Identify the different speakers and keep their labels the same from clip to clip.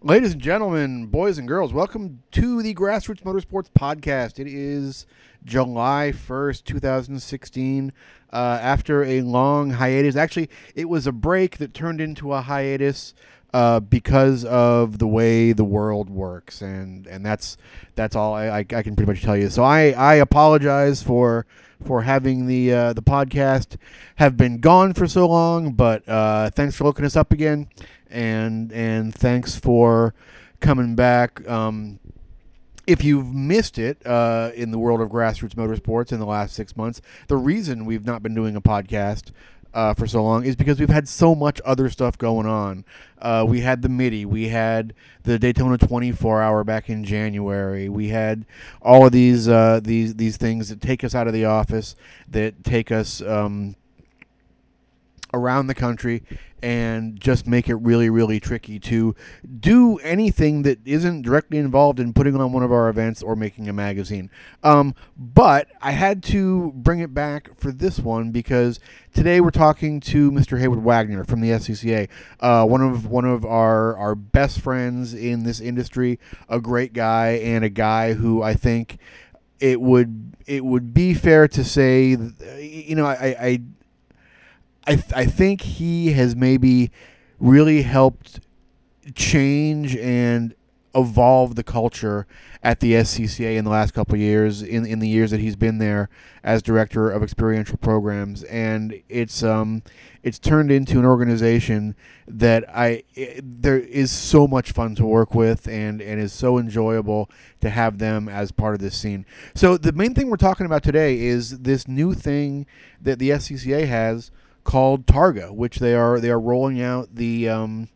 Speaker 1: Ladies and gentlemen, boys and girls, welcome to the Grassroots Motorsports Podcast. It is July 1st, 2016. Uh, after a long hiatus, actually, it was a break that turned into a hiatus uh, because of the way the world works, and, and that's that's all I, I, I can pretty much tell you. So I, I apologize for for having the uh, the podcast have been gone for so long, but uh, thanks for looking us up again, and and thanks for coming back. Um, if you've missed it uh, in the world of grassroots motorsports in the last six months, the reason we've not been doing a podcast uh, for so long is because we've had so much other stuff going on. Uh, we had the Mitty, we had the Daytona 24 Hour back in January. We had all of these uh, these these things that take us out of the office, that take us. Um, around the country and just make it really, really tricky to do anything that isn't directly involved in putting on one of our events or making a magazine. Um, but I had to bring it back for this one because today we're talking to Mr. Heyward Wagner from the SCCA, uh, one of one of our our best friends in this industry, a great guy and a guy who I think it would it would be fair to say, you know, I, I I th- I think he has maybe really helped change and evolve the culture at the SCCA in the last couple years in in the years that he's been there as director of experiential programs and it's um it's turned into an organization that I it, there is so much fun to work with and and is so enjoyable to have them as part of this scene. So the main thing we're talking about today is this new thing that the SCCA has called Targa, which they are they are rolling out the um,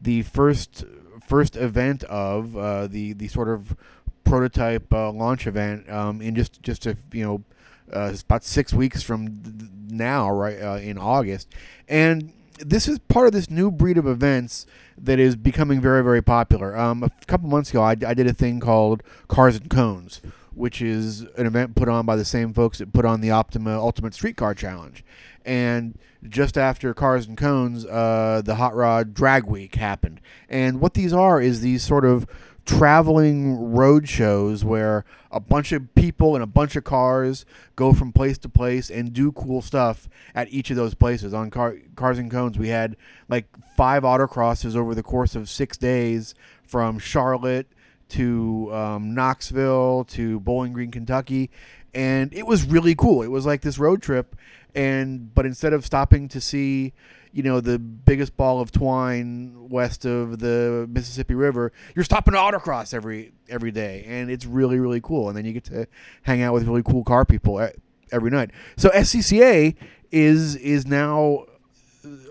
Speaker 1: the first first event of uh, the the sort of prototype uh, launch event um, in just just a you know uh, about six weeks from now, right uh, in August, and this is part of this new breed of events that is becoming very very popular. Um, a couple months ago, I, I did a thing called Cars and Cones, which is an event put on by the same folks that put on the Optima Ultimate Streetcar Challenge. And just after Cars and Cones, uh, the Hot Rod Drag Week happened. And what these are is these sort of traveling road shows where a bunch of people and a bunch of cars go from place to place and do cool stuff at each of those places. On car, Cars and Cones, we had like five autocrosses over the course of six days from Charlotte to um, Knoxville to Bowling Green, Kentucky, and it was really cool. It was like this road trip, and but instead of stopping to see, you know, the biggest ball of twine west of the Mississippi River, you're stopping to autocross every every day, and it's really really cool. And then you get to hang out with really cool car people every night. So SCCA is is now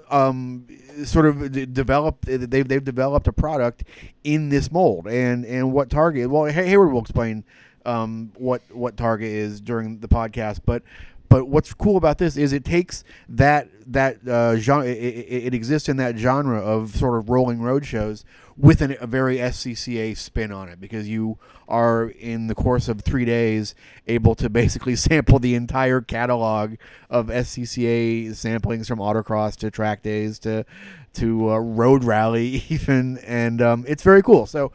Speaker 1: um, sort of developed they've they've developed a product in this mold and and what Targa well Heyward will explain um, what what Targa is during the podcast but but what's cool about this is it takes that that uh, genre. It, it, exists in that genre of sort of rolling road shows with an, a very SCCA spin on it because you are in the course of three days able to basically sample the entire catalog of SCCA samplings from autocross to track days to to uh, road rally even, and um, it's very cool. So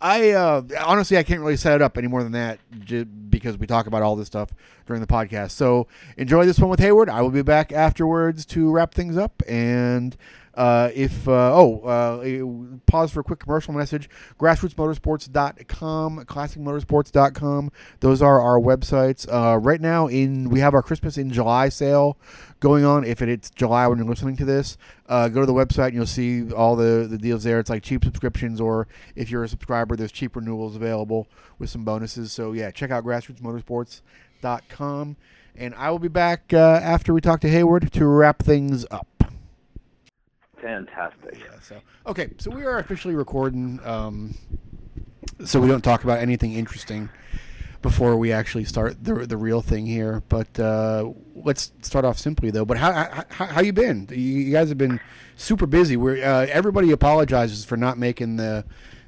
Speaker 1: I uh, honestly I can't really set it up any more than that j- because we talk about all this stuff during the podcast. So enjoy this one with Heyward. I will be back afterwards to wrap things up and uh, if uh, oh, uh, pause for a quick commercial message. Grassrootsmotorsports.com, classicmotorsports.com. Those are our websites. Uh, right now, in we have our Christmas in July sale going on. If it, it's July when you're listening to this, uh, go to the website and you'll see all the the deals there. It's like cheap subscriptions, or if you're a subscriber, there's cheap renewals available with some bonuses. So yeah, check out grassrootsmotorsports.com. And I will be back uh, after we talk to Heyward to wrap things up.
Speaker 2: Fantastic.
Speaker 1: Yeah. So okay, so we are officially recording. Um, so we don't talk about anything interesting before we actually start the the real thing here. But uh, let's start off simply though. But how how, how you been? You, you guys have been super busy. We're uh, everybody apologizes for not making the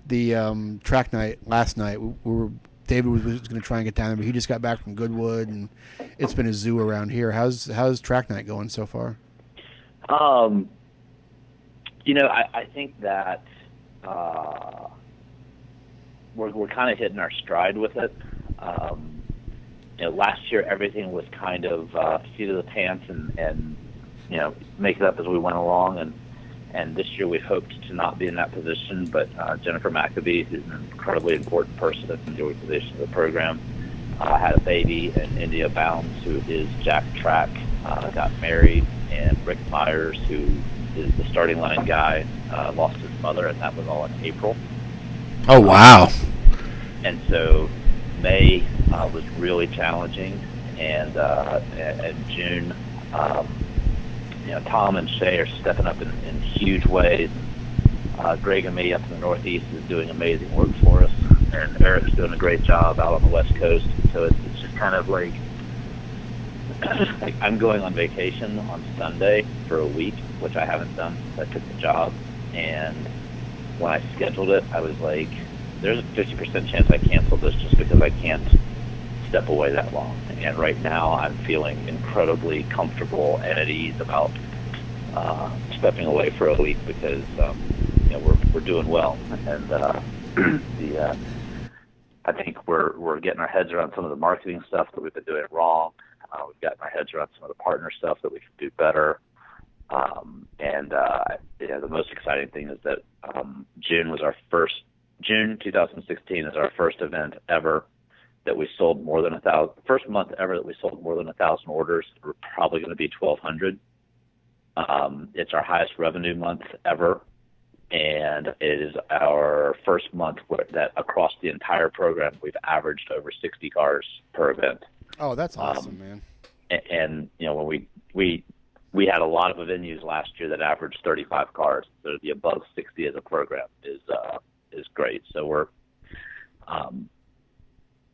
Speaker 1: the um, track night last night. We, we were David was, was going to try and get down there, but he just got back from Goodwood, and it's been a zoo around here. How's how's track night going so far?
Speaker 2: Um, you know, I, I think that uh, we're we're kind of hitting our stride with it. Um, you know, last year everything was kind of uh, seat of the pants and and you know make it up as we went along and and this year we hoped to not be in that position, but uh, Jennifer Maccabee, who's an incredibly important person in the organization of the program, uh, had a baby, and India Bounds, who is Jack Track, uh, got married, and Rick Myers, who is the starting line guy, uh, lost his mother, and that was all in April.
Speaker 1: Oh wow!
Speaker 2: And so May uh, was really challenging, and uh, and June, um, you know, Tom and Shay are stepping up in, in huge ways. Uh, Greg Amy up in the Northeast is doing amazing work for us, and Eric's doing a great job out on the West Coast. So it's, it's just kind of like, like I'm going on vacation on Sunday for a week, which I haven't done since I took the job. And when I scheduled it, I was like, there's a 50% chance I cancel this just because I can't step away that long. And right now, I'm feeling incredibly comfortable and at ease about uh, stepping away for a week because um, you know we're we're doing well, and uh, the uh, I think we're we're getting our heads around some of the marketing stuff that we've been doing wrong. Uh, we've gotten our heads around some of the partner stuff that we can do better. Um, and uh, yeah, the most exciting thing is that um, June was our first June 2016 is our first event ever that we sold more than a thousand. First month ever that we sold more than a thousand orders. We're probably going to be 1,200. Um, it's our highest revenue month ever, and it is our first month where, that across the entire program we've averaged over 60 cars per event.
Speaker 1: Oh, that's awesome, um, man.
Speaker 2: And, and you know when we we we had a lot of venues last year that averaged 35 cars. So the above 60 as a program is uh, is great. So we're um,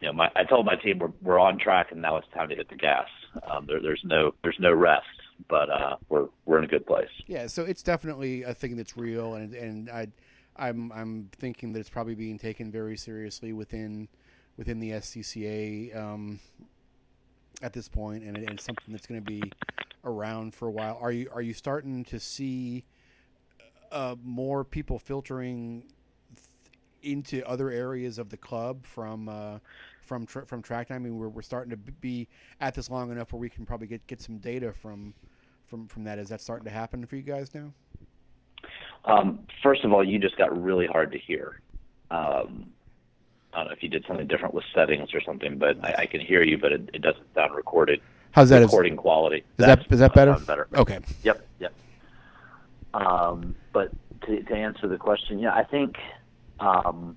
Speaker 2: you know, my, I told my team we're we're on track, and now it's time to hit the gas. Um, there, there's no there's no rest, but uh, we're we're in a good place.
Speaker 1: Yeah, so it's definitely a thing that's real, and and I, I'm I'm thinking that it's probably being taken very seriously within within the SCCA um, at this point, and, and it's something that's going to be around for a while. Are you are you starting to see uh, more people filtering into other areas of the club from uh, from tra- from track time. I mean, we're, we're starting to be at this long enough where we can probably get, get some data from from from that. Is that starting to happen for you guys now?
Speaker 2: Um, first of all, you just got really hard to hear. Um, I don't know if you did something different with settings or something, but I, I can hear you, but it, it, doesn't sound recorded.
Speaker 1: How's that?
Speaker 2: Recording is, quality. Is
Speaker 1: That's, that is that better?
Speaker 2: better?
Speaker 1: Okay.
Speaker 2: Yep. Yep. Um, but to, to answer the question, yeah, I think um,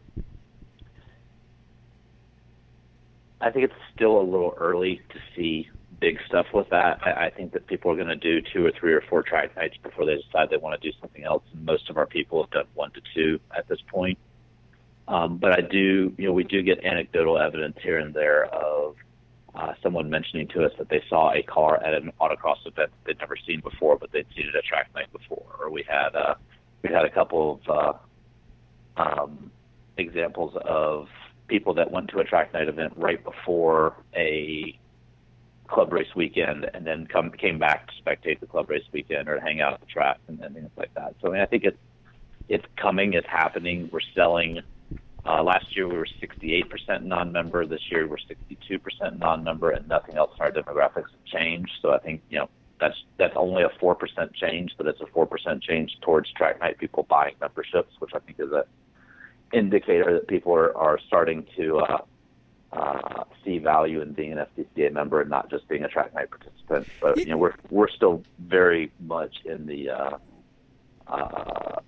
Speaker 2: I think it's still a little early to see big stuff with that. I, I think that people are going to do two or three or four track nights before they decide they want to do something else. And most of our people have done one to two at this point. Um, but I do, you know, we do get anecdotal evidence here and there of uh, someone mentioning to us that they saw a car at an autocross event they'd never seen before, but they'd seen it at track night before. Or we had uh, we had a couple of uh, um, examples of people that went to a track night event right before a club race weekend and then come came back to spectate the club race weekend or hang out at the track and, and things like that. So I mean, I think it's it's coming, it's happening. We're selling. Uh, last year we were 68% non-member. This year we're 62% non-member, and nothing else in our demographics has changed. So I think you know that's that's only a four percent change, but it's a four percent change towards track night people buying memberships, which I think is a indicator that people are, are starting to uh, uh, see value in being an SCCA member and not just being a track night participant. But you know, we're we're still very much in the uh, uh,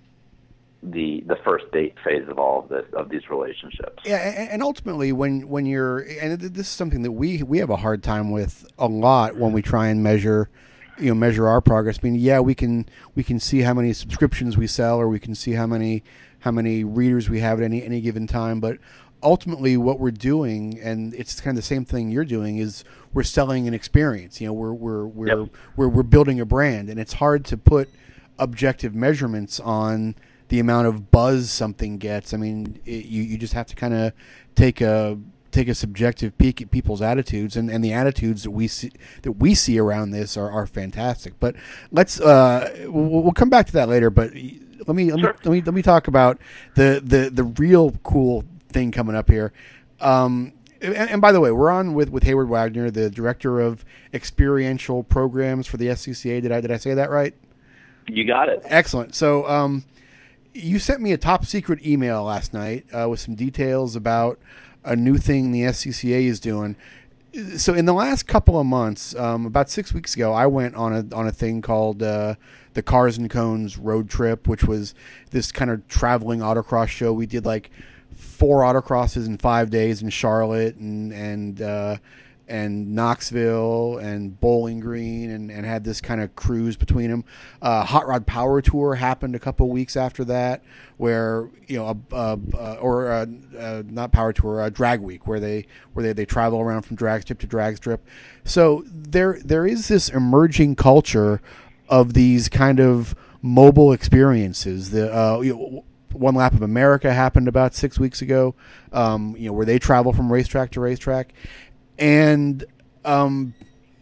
Speaker 2: the the first date phase of all of this of these relationships.
Speaker 1: Yeah, and ultimately, when when you're and this is something that we we have a hard time with a lot when we try and measure you know measure our progress. I mean, yeah, we can we can see how many subscriptions we sell, or we can see how many how many readers we have at any any given time, but ultimately what we're doing and it's kind of the same thing you're doing is we're selling an experience. You know we're we're we're yep. we're, we're building a brand and it's hard to put objective measurements on the amount of buzz something gets. I mean it, you you just have to kind of take a take a subjective peek at people's attitudes and, and the attitudes that we see that we see around this are, are fantastic. But let's uh we'll, we'll come back to that later but let me let
Speaker 2: Sure.
Speaker 1: me let me let me talk about the the the real cool thing coming up here. Um, and, and by the way, we're on with with Heyward Wagner, the director of experiential programs for the SCCA. Did I did I say that right?
Speaker 2: You got it.
Speaker 1: Excellent. So, um, you sent me a top secret email last night uh, with some details about a new thing the SCCA is doing. So, in the last couple of months, um, about six weeks ago, I went on a on a thing called uh, the Cars and Cones Road Trip, which was this kind of traveling autocross show. We did like four autocrosses in five days in Charlotte and and uh, and Knoxville and Bowling Green and, and had this kind of cruise between them. Uh, Hot Rod Power Tour happened a couple weeks after that, where you know, a, a, a, or uh uh not Power Tour, uh, Drag Week, where they where they, they travel around from drag strip to drag strip. So there there is this emerging culture of these kind of mobile experiences. The uh, you know, one lap of America happened about six weeks ago. Um, you know where they travel from racetrack to racetrack, and um,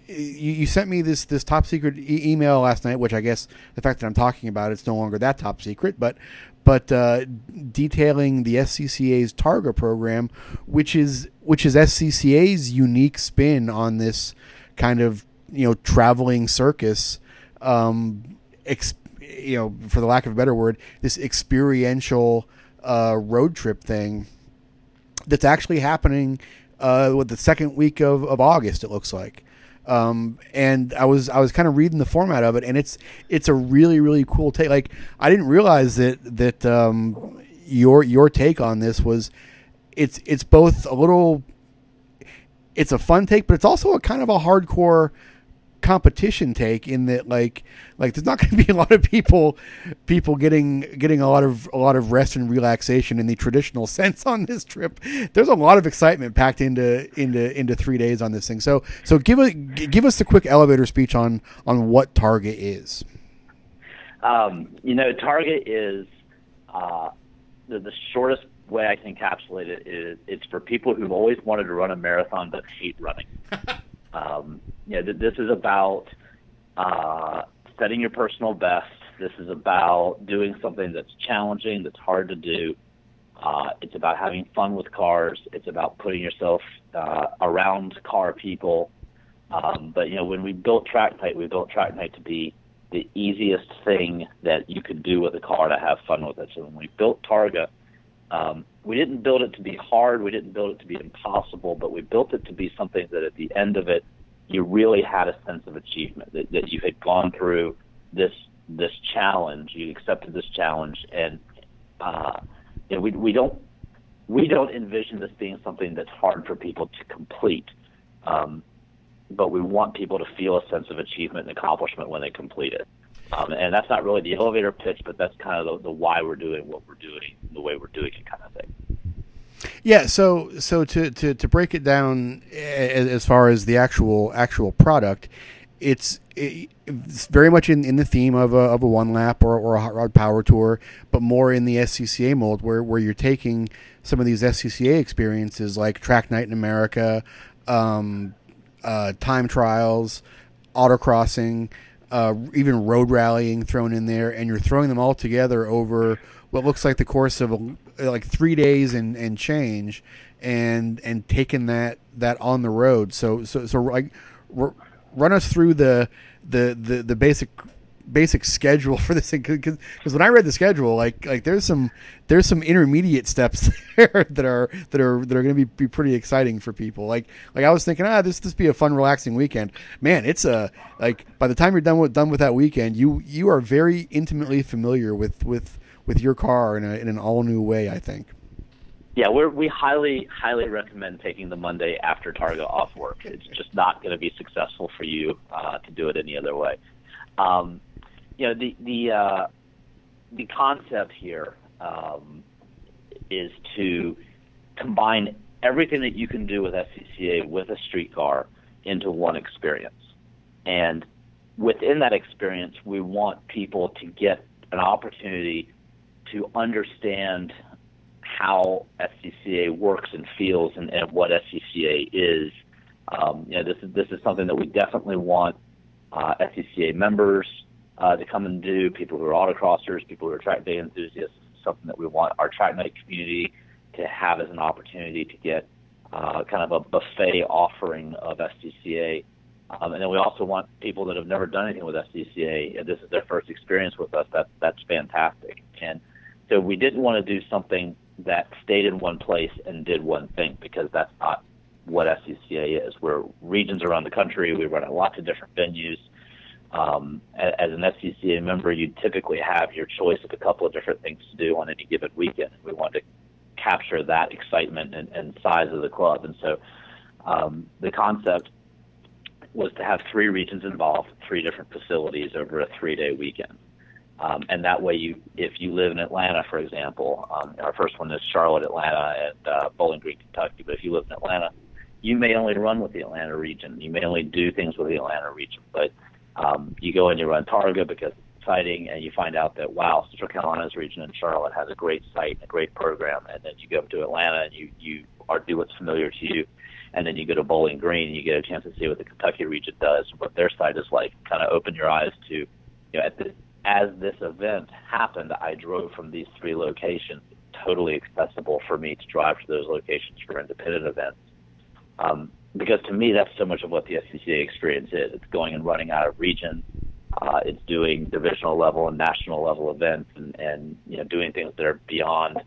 Speaker 1: you, you sent me this this top secret e- email last night, which I guess the fact that I'm talking about it's no longer that top secret, but but uh, detailing the SCCA's Targa program, which is which is SCCA's unique spin on this kind of you know traveling circus. Um, ex- you know, for the lack of a better word, this experiential uh, road trip thing that's actually happening uh, with the second week of, of August. It looks like, um, and I was I was kind of reading the format of it, and it's it's a really really cool take. Like I didn't realize that that um, your your take on this was it's it's both a little it's a fun take, but it's also a kind of a hardcore competition take in that like like there's not going to be a lot of people people getting getting a lot of a lot of rest and relaxation in the traditional sense on this trip. There's a lot of excitement packed into into into three days on this thing. So so give us give us the quick elevator speech on on what Targa is.
Speaker 2: Um, you know, Targa is uh, the, the shortest way I can encapsulate it is it's for people who've always wanted to run a marathon but hate running. um, you know, th- this is about uh, setting your personal best. This is about doing something that's challenging, that's hard to do. Uh, it's about having fun with cars. It's about putting yourself uh, around car people. Um, but you know, when we built Track Night, we built Track Night to be the easiest thing that you could do with a car to have fun with it. So when we built Targa, um, we didn't build it to be hard. We didn't build it to be impossible, but we built it to be something that at the end of it, you really had a sense of achievement that, that you had gone through this this challenge. You accepted this challenge, and uh, you know, we we don't we don't envision this being something that's hard for people to complete. Um, but we want people to feel a sense of achievement and accomplishment when they complete it. Um, and that's not really the elevator pitch, but that's kind of the, the why we're doing what we're doing, the way we're doing it, kind of thing.
Speaker 1: Yeah, so so to, to, to break it down as, far as the actual actual product, it's, it's very much in, in the theme of a, of a one lap or, or a hot rod power tour, but more in the SCCA mold where, where you're taking some of these SCCA experiences like Track Night in America, um, uh, time trials, autocrossing, uh, even road rallying thrown in there, and you're throwing them all together over what looks like the course of a, like three days and, and change, and and taking that that on the road. So so so like run us through the the the, the basic basic schedule for this thing because when I read the schedule, like like there's some there's some intermediate steps there that are that are that are going to be, be pretty exciting for people. Like like I was thinking, ah, this this be a fun, relaxing weekend. Man, it's a like by the time you're done with done with that weekend, you you are very intimately familiar with with with your car in, a, in an all new way. I think.
Speaker 2: Yeah, we're, we highly, highly recommend taking the Monday after Targa off work. It's just not going to be successful for you uh, to do it any other way. Um, you know, the the uh, the concept here um, is to combine everything that you can do with SCCA with a street car into one experience, and within that experience, we want people to get an opportunity to understand how SCCA works and feels and, and what SCCA is. Um, you know, this is this is something that we definitely want uh, SCCA members uh, to come and do, people who are autocrossers, people who are track day enthusiasts. Something that we want our track night community to have as an opportunity to get uh, kind of a buffet offering of SCCA. Um, and then we also want people that have never done anything with SCCA. this is their first experience with us. That that's fantastic. And so we didn't want to do something that stayed in one place and did one thing because that's not what SCCA is. We're regions around the country. We run at lots of different venues. Um, as an SCCA member, you typically have your choice of a couple of different things to do on any given weekend. We want to capture that excitement and, and size of the club, and so um, the concept was to have three regions involved, three different facilities over a three-day weekend. Um, and that way, you if you live in Atlanta, for example, um, our first one is Charlotte, Atlanta, and uh, Bowling Green, Kentucky. But if you live in Atlanta, you may only run with the Atlanta region. You may only do things with the Atlanta region. But um, you go and you run Targa because it's exciting, and you find out that wow, Central Carolina's region in Charlotte has a great site, and a great program, and then you go to Atlanta and you you are do what's familiar to you, and then you go to Bowling Green and you get a chance to see what the Kentucky region does, what their site is like. Kind of open your eyes to, you know, at this as this event happened, I drove from these three locations, totally accessible for me to drive to those locations for independent events. Um, because to me, that's so much of what the SCCA experience is. It's going and running out of region. Uh, it's doing divisional level and national level events, and, and you know doing things that are beyond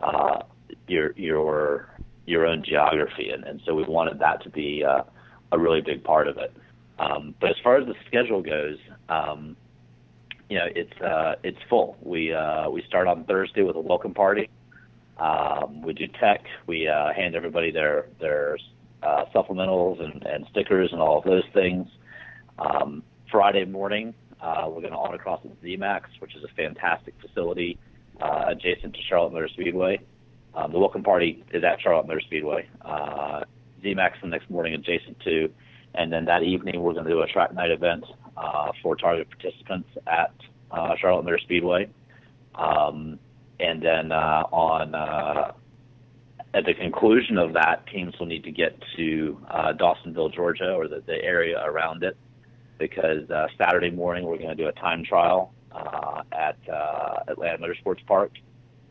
Speaker 2: uh, your your your own geography. And, and so we wanted that to be uh, a really big part of it. Um, but as far as the schedule goes, um, you know, it's uh, it's full. We uh, we start on Thursday with a welcome party. Um, we do tech. We uh, hand everybody their their uh, supplementals and, and stickers and all of those things. Um, Friday morning, uh, we're going to autocross at ZMAX, which is a fantastic facility uh, adjacent to Charlotte Motor Speedway. Um, the welcome party is at Charlotte Motor Speedway. Uh, ZMAX the next morning adjacent to, and then that evening we're going to do a track night event uh, for Targa participants at uh, Charlotte Motor Speedway. Um, and then uh, on uh, at the conclusion of that, teams will need to get to uh, Dawsonville, Georgia, or the, the area around it, because uh, Saturday morning we're going to do a time trial uh, at uh, Atlanta Motorsports Park,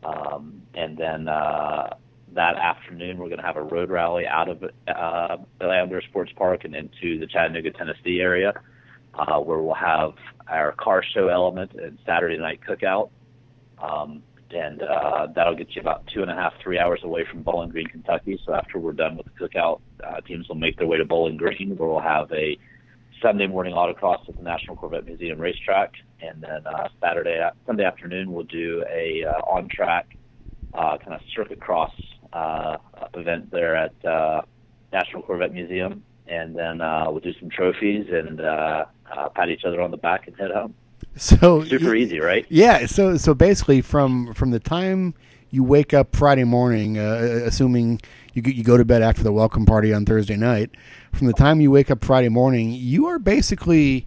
Speaker 2: um, and then uh, that afternoon we're going to have a road rally out of uh, Atlanta Motorsports Park and into the Chattanooga, Tennessee area uh, where we'll have our car show element and Saturday night cookout. Um, and uh, that'll get you about two and a half, three hours away from Bowling Green, Kentucky. So after we're done with the cookout, uh, teams will make their way to Bowling Green, where we'll have a Sunday morning autocross at the National Corvette Museum racetrack, and then uh, Saturday, Sunday afternoon, we'll do a uh, on-track uh, kind of circuit cross uh, event there at uh, National Corvette Museum, and then uh, we'll do some trophies and uh, uh, pat each other on the back and head home.
Speaker 1: So
Speaker 2: super easy, right?
Speaker 1: Yeah. So so basically, from from the time you wake up Friday morning, uh, assuming you you go to bed after the welcome party on Thursday night, from the time you wake up Friday morning, you are basically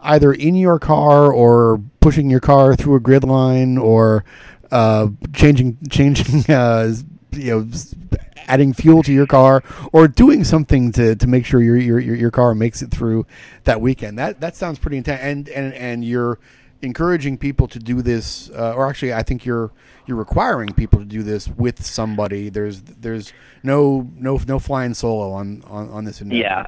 Speaker 1: either in your car or pushing your car through a grid line or uh, changing changing uh, you know adding fuel to your car or doing something to, to make sure your, your your car makes it through that weekend. That that sounds pretty intense. And and and you're encouraging people to do this, uh, or actually, I think you're you're requiring people to do this with somebody. There's there's no no no flying solo on on, on this.
Speaker 2: Endeavor. Yeah.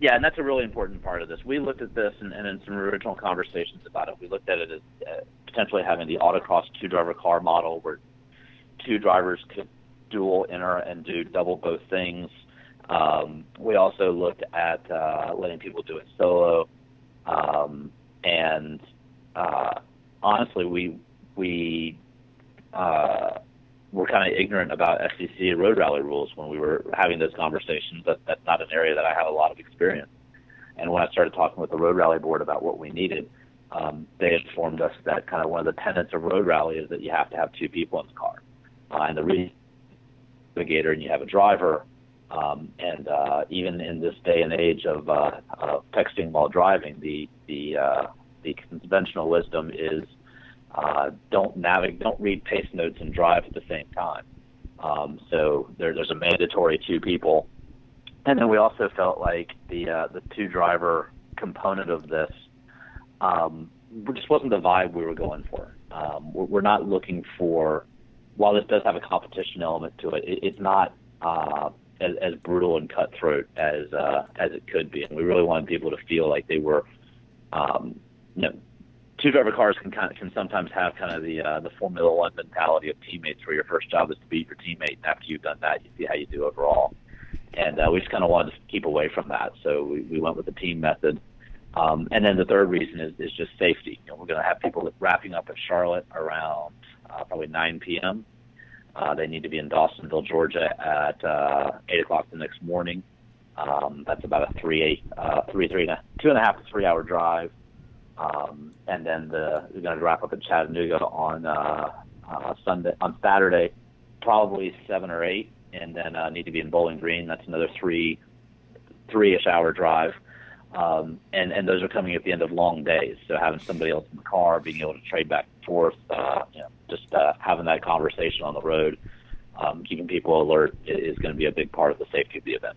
Speaker 2: Yeah, and that's a really important part of this. We looked at this, and, and in some original conversations about it, we looked at it as uh, potentially having the autocross two-driver car model, where two drivers could dual enter and do double both things. Um, we also looked at uh, letting people do it solo, um, and uh, honestly, we we uh, were kind of ignorant about SCCA road rally rules when we were having those conversations. That that's not an area that I have a lot of experience. And when I started talking with the road rally board about what we needed, um, they informed us that kind of one of the tenets of road rally is that you have to have two people in the car. Uh, and the reason and you have a driver. Um, and uh, even in this day and age of, uh, of texting while driving, the the uh, the conventional wisdom is uh, don't navigate, don't read pace notes and drive at the same time. Um, so there, there's a mandatory two people, and then we also felt like the uh, the two driver component of this um, just wasn't the vibe we were going for. Um, we're, we're not looking for. While this does have a competition element to it, it it's not uh, as, as brutal and cutthroat as uh, as it could be. And we really wanted people to feel like they were, um, you know, two driver cars can kind of, can sometimes have kind of the uh, the Formula One mentality of teammates, where your first job is to beat your teammate, and after you've done that, you see how you do overall. And uh, we just kind of wanted to keep away from that, so we, we went with the team method. Um, and then the third reason is, is just safety. You know, we're going to have people wrapping up at Charlotte around uh, probably 9 p.m. Uh, they need to be in Dawsonville, Georgia at uh, 8 o'clock the next morning. Um, that's about a three, uh, three, three two and a half to three hour drive. Um, and then the, we're going to wrap up in Chattanooga on uh, uh, Sunday, on Saturday, probably seven or eight, and then uh, need to be in Bowling Green. That's another three, three-ish hour drive. Um, and and those are coming at the end of long days. So having somebody else in the car, being able to trade back and forth, uh, you know, just uh, having that conversation on the road, um, keeping people alert is going to be a big part of the safety of the event.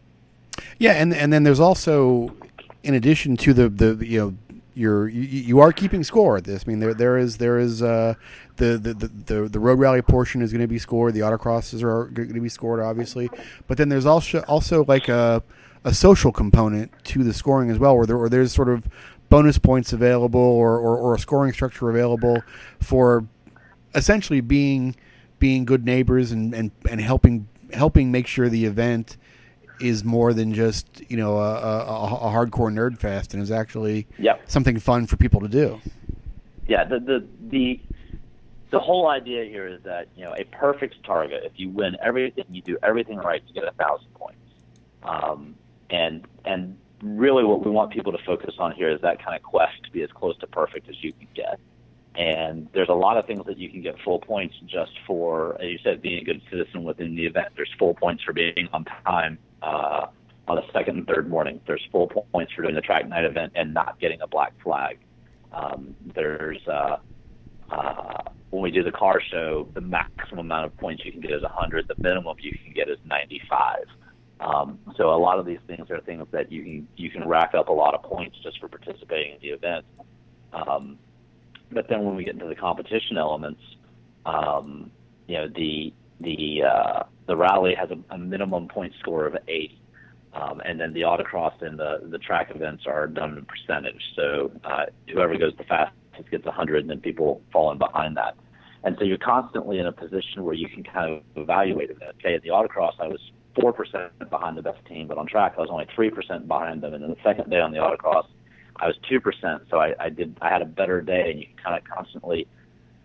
Speaker 1: Yeah, and and then there's also, in addition to the the you know you're you, you are keeping score at this. I mean, there there is there is uh, the, the the the road rally portion is going to be scored. The autocrosses are going to be scored, obviously. But then there's also also like a a social component to the scoring as well, where there or there's sort of bonus points available or, or, or a scoring structure available for essentially being being good neighbors and, and, and helping helping make sure the event is more than just you know a, a, a hardcore nerd fest and is actually
Speaker 2: yep.
Speaker 1: something fun for people to do.
Speaker 2: Yeah, the the the the whole idea here is that you know a perfect Targa. If you win everything, you do everything right, you get a thousand points. Um, and and really, what we want people to focus on here is that kind of quest to be as close to perfect as you can get. And there's a lot of things that you can get full points just for, as you said, being a good citizen within the event. There's full points for being on time uh, on the second and third morning. There's full points for doing the track night event and not getting a black flag. Um, there's uh, uh, when we do the car show, the maximum amount of points you can get is 100. The minimum you can get is 95. Um, so a lot of these things are things that you can you can rack up a lot of points just for participating in the event. Um, but then when we get into the competition elements, um, you know the the uh, the rally has a, a minimum point score of 80. Um, and then the autocross and the the track events are done in percentage. So uh, whoever goes the fastest gets 100, and then people fall in behind that. And so you're constantly in a position where you can kind of evaluate it. Okay, at the autocross, I was four percent behind the best team, but on track, I was only three percent behind them. And then the second day on the autocross, I was two percent. So I, I did I had a better day, and you can kind of constantly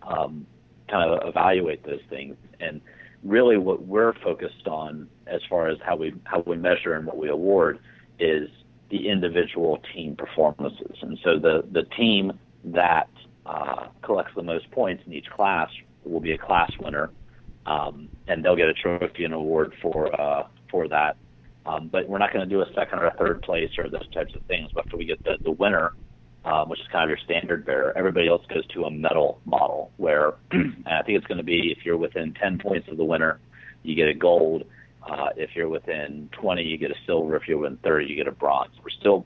Speaker 2: um, kind of evaluate those things. And really what we're focused on as far as how we how we measure and what we award is the individual team performances. And so the the team that uh, collects the most points in each class will be a class winner, um, and they'll get a trophy and award for uh, for that. Um, but we're not going to do a second or a third place or those types of things. After we get the, the winner, um, which is kind of your standard bearer. Everybody else goes to a medal model where, I think it's going to be if you're within 10 points of the winner, you get a gold. Uh, if you're within 20, you get a silver. If you're within 30, you get a bronze. We're still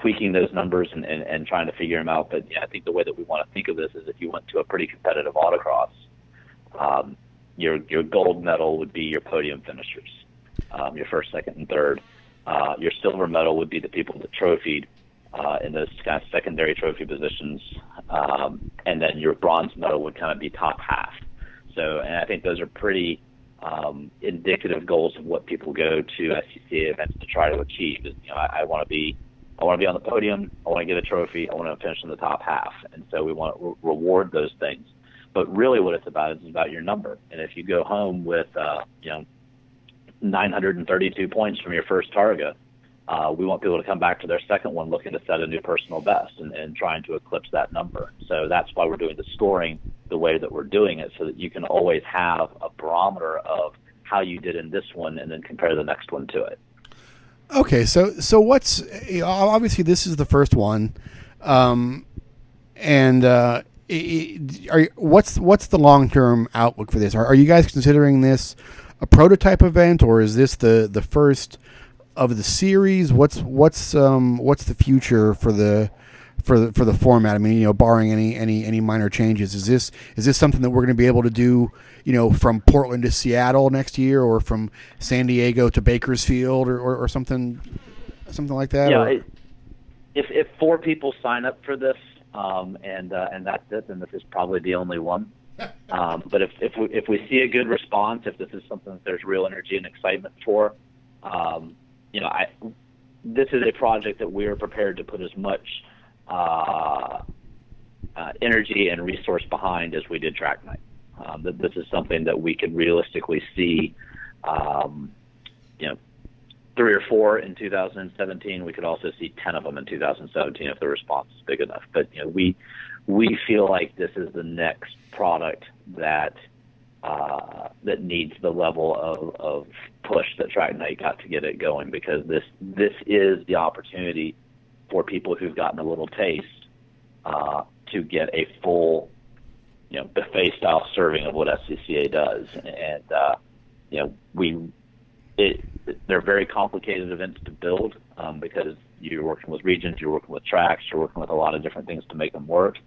Speaker 2: tweaking those numbers and, and, and trying to figure them out. But yeah, I think the way that we want to think of this is if you went to a pretty competitive autocross, um, your your gold medal would be your podium finishers, um, your first, second, and third. Uh, your silver medal would be the people that trophied uh, in those kind of secondary trophy positions, um, and then your bronze medal would kind of be top half. So, and I think those are pretty um, indicative goals of what people go to SCCA events to try to achieve. Is, you know, I, I want to be, I want to be on the podium. I want to get a trophy. I want to finish in the top half, and so we want to re- reward those things. But really, what it's about is about your number. And if you go home with, uh, you know, 932 points from your first Targa, uh, we want people to come back to their second one looking to set a new personal best and, and trying to eclipse that number. So that's why we're doing the scoring the way that we're doing it, so that you can always have a barometer of how you did in this one and then compare the next one to it.
Speaker 1: Okay, so so what's obviously this is the first one, um, and uh, are, what's what's the long term outlook for this? Are, are you guys considering this a prototype event, or is this the the first of the series? What's what's um what's the future for the for the, for the format? I mean, you know, barring any any any minor changes, is this is this something that we're going to be able to do? You know, from Portland to Seattle next year, or from San Diego to Bakersfield, or, or, or something something like that.
Speaker 2: Yeah,
Speaker 1: or?
Speaker 2: it, if if four people sign up for this, um, and uh, and that's it, then this is probably the only one. Um, but if if we, if we see a good response, if this is something that there's real energy and excitement for, um, you know, I this is a project that we are prepared to put as much uh, uh, energy and resource behind as we did track night. Um, that this is something that we can realistically see, um, you know, three or four in 2017. We could also see 10 of them in 2017 if the response is big enough. But you know, we we feel like this is the next product that uh, that needs the level of, of push that Track Night got to get it going because this this is the opportunity for people who've gotten a little taste uh, to get a full you know buffet style serving of what SCCA does, and uh, you know we it they're very complicated events to build um, because you're working with regions, you're working with tracks, you're working with a lot of different things to make them work.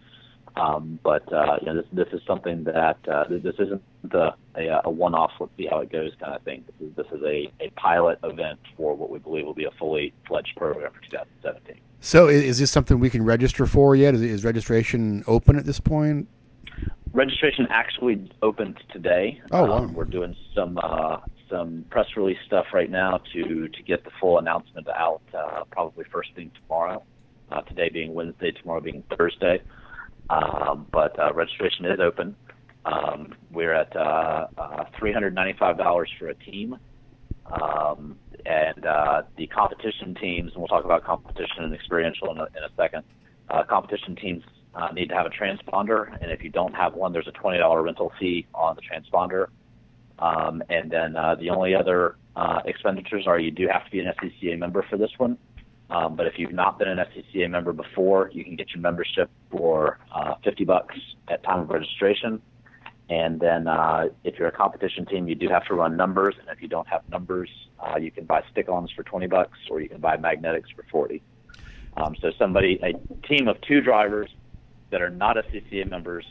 Speaker 2: Um, but uh, you know, this this is something that uh, this isn't the, a, a one-off. Let's see how it goes kind of thing. This is this is a, a pilot event for what we believe will be a fully fledged program for 2017.
Speaker 1: So, is this something we can register for yet? Is, is registration open at this point?
Speaker 2: Registration actually opened today.
Speaker 1: Oh, wow.
Speaker 2: Um, we're doing some uh, some press release stuff right now to to get the full announcement out. Uh, probably first thing tomorrow. Uh, today being Wednesday, tomorrow being Thursday. Um, but uh, registration is open. Um, we're at uh, uh, $395 for a team. Um, and uh, the competition teams, and we'll talk about competition and experiential in a, in a second. Uh, competition teams need to have a transponder, and if you don't have one, there's a $20 rental fee on the transponder. Um, and then the only other expenditures are you do have to be an SCCA member for this one. Um, but if you've not been an SCCA member before, you can get your membership for uh, 50 bucks at time of registration. And then uh, if you're a competition team, you do have to run numbers. And if you don't have numbers, uh, you can buy stick-ons for 20 bucks, or you can buy magnetics for 40. Um, so somebody, a team of two drivers that are not SCCA members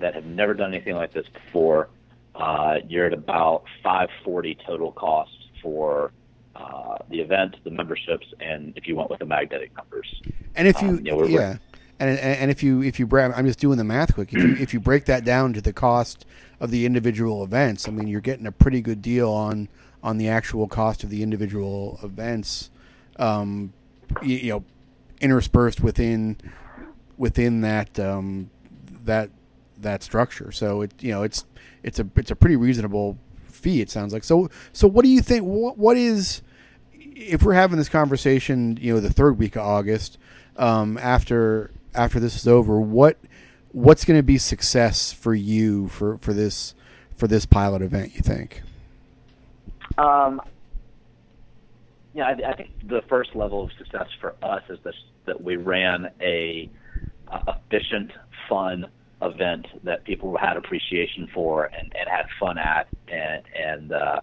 Speaker 2: that have never done anything like this before, uh, you're at about 540 total cost for uh, the event, the memberships, and if you went with the magnetic numbers.
Speaker 1: And if you,
Speaker 2: Um, yeah, we're-
Speaker 1: yeah, and, and and if you if you I'm just doing the math quick. If you, if you break that down to the cost of the individual events, I mean, you're getting a pretty good deal on on the actual cost of the individual events. Um, you, you know, interspersed within within that um, that that structure. So it you know it's it's a it's a pretty reasonable fee. It sounds like. So so what do you think? What what is if we're having this conversation? You know, the third week of August um, after after this is over. What what's going to be success for you for for this for this pilot event? You think?
Speaker 2: Um, yeah, I, I think the first level of success for us is this, that we ran a uh, efficient, fun event that people had appreciation for and, and had fun at, and and uh,